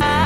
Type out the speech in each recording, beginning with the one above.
I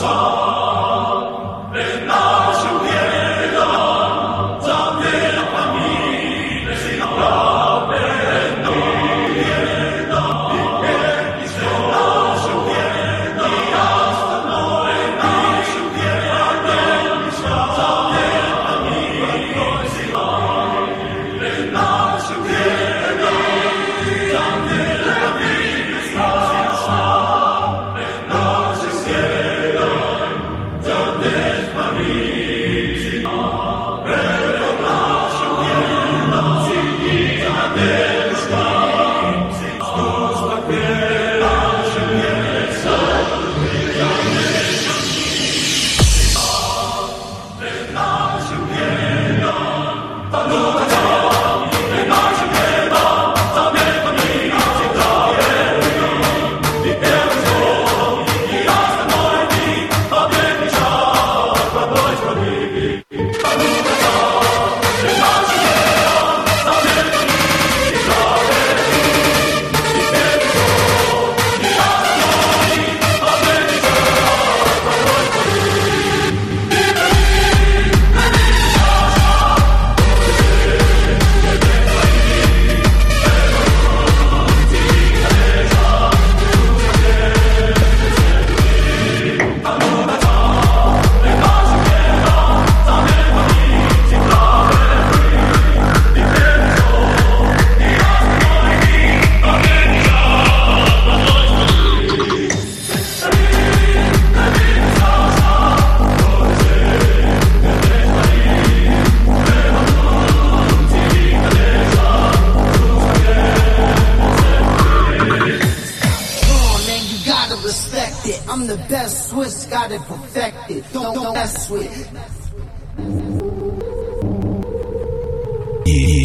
God's. Perfected. Don't, don't mess with. Yeah.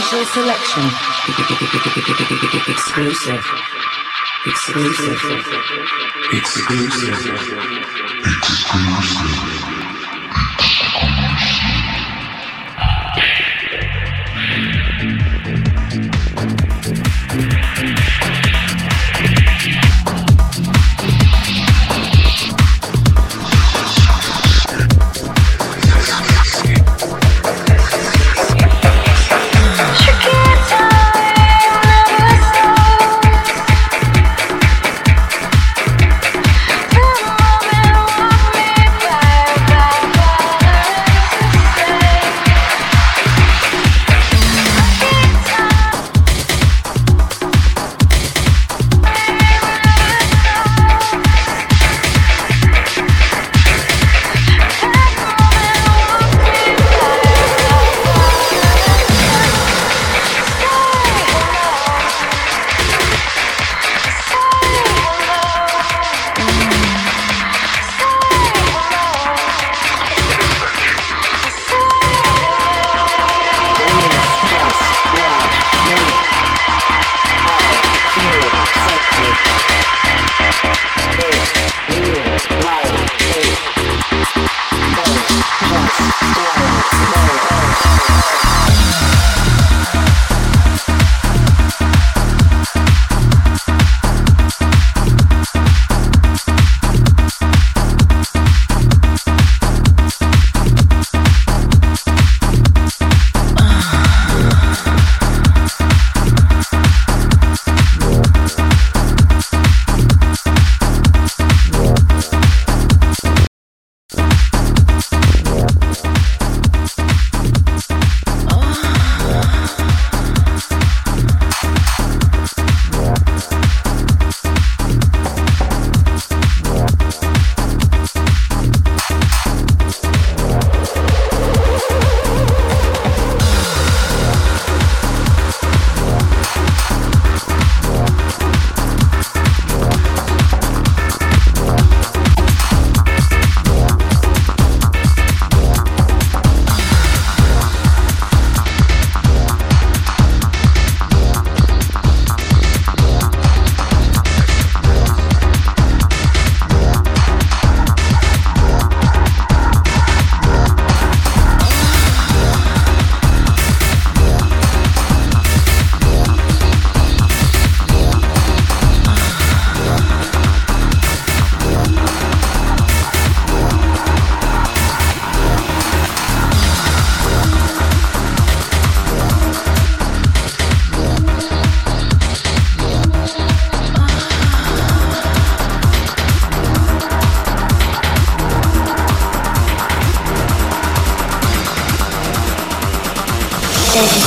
Soul selection. Exclusive. Exclusive. Exclusive. Exclusive.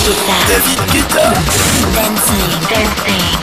David Guetta. Dancing. Dancing.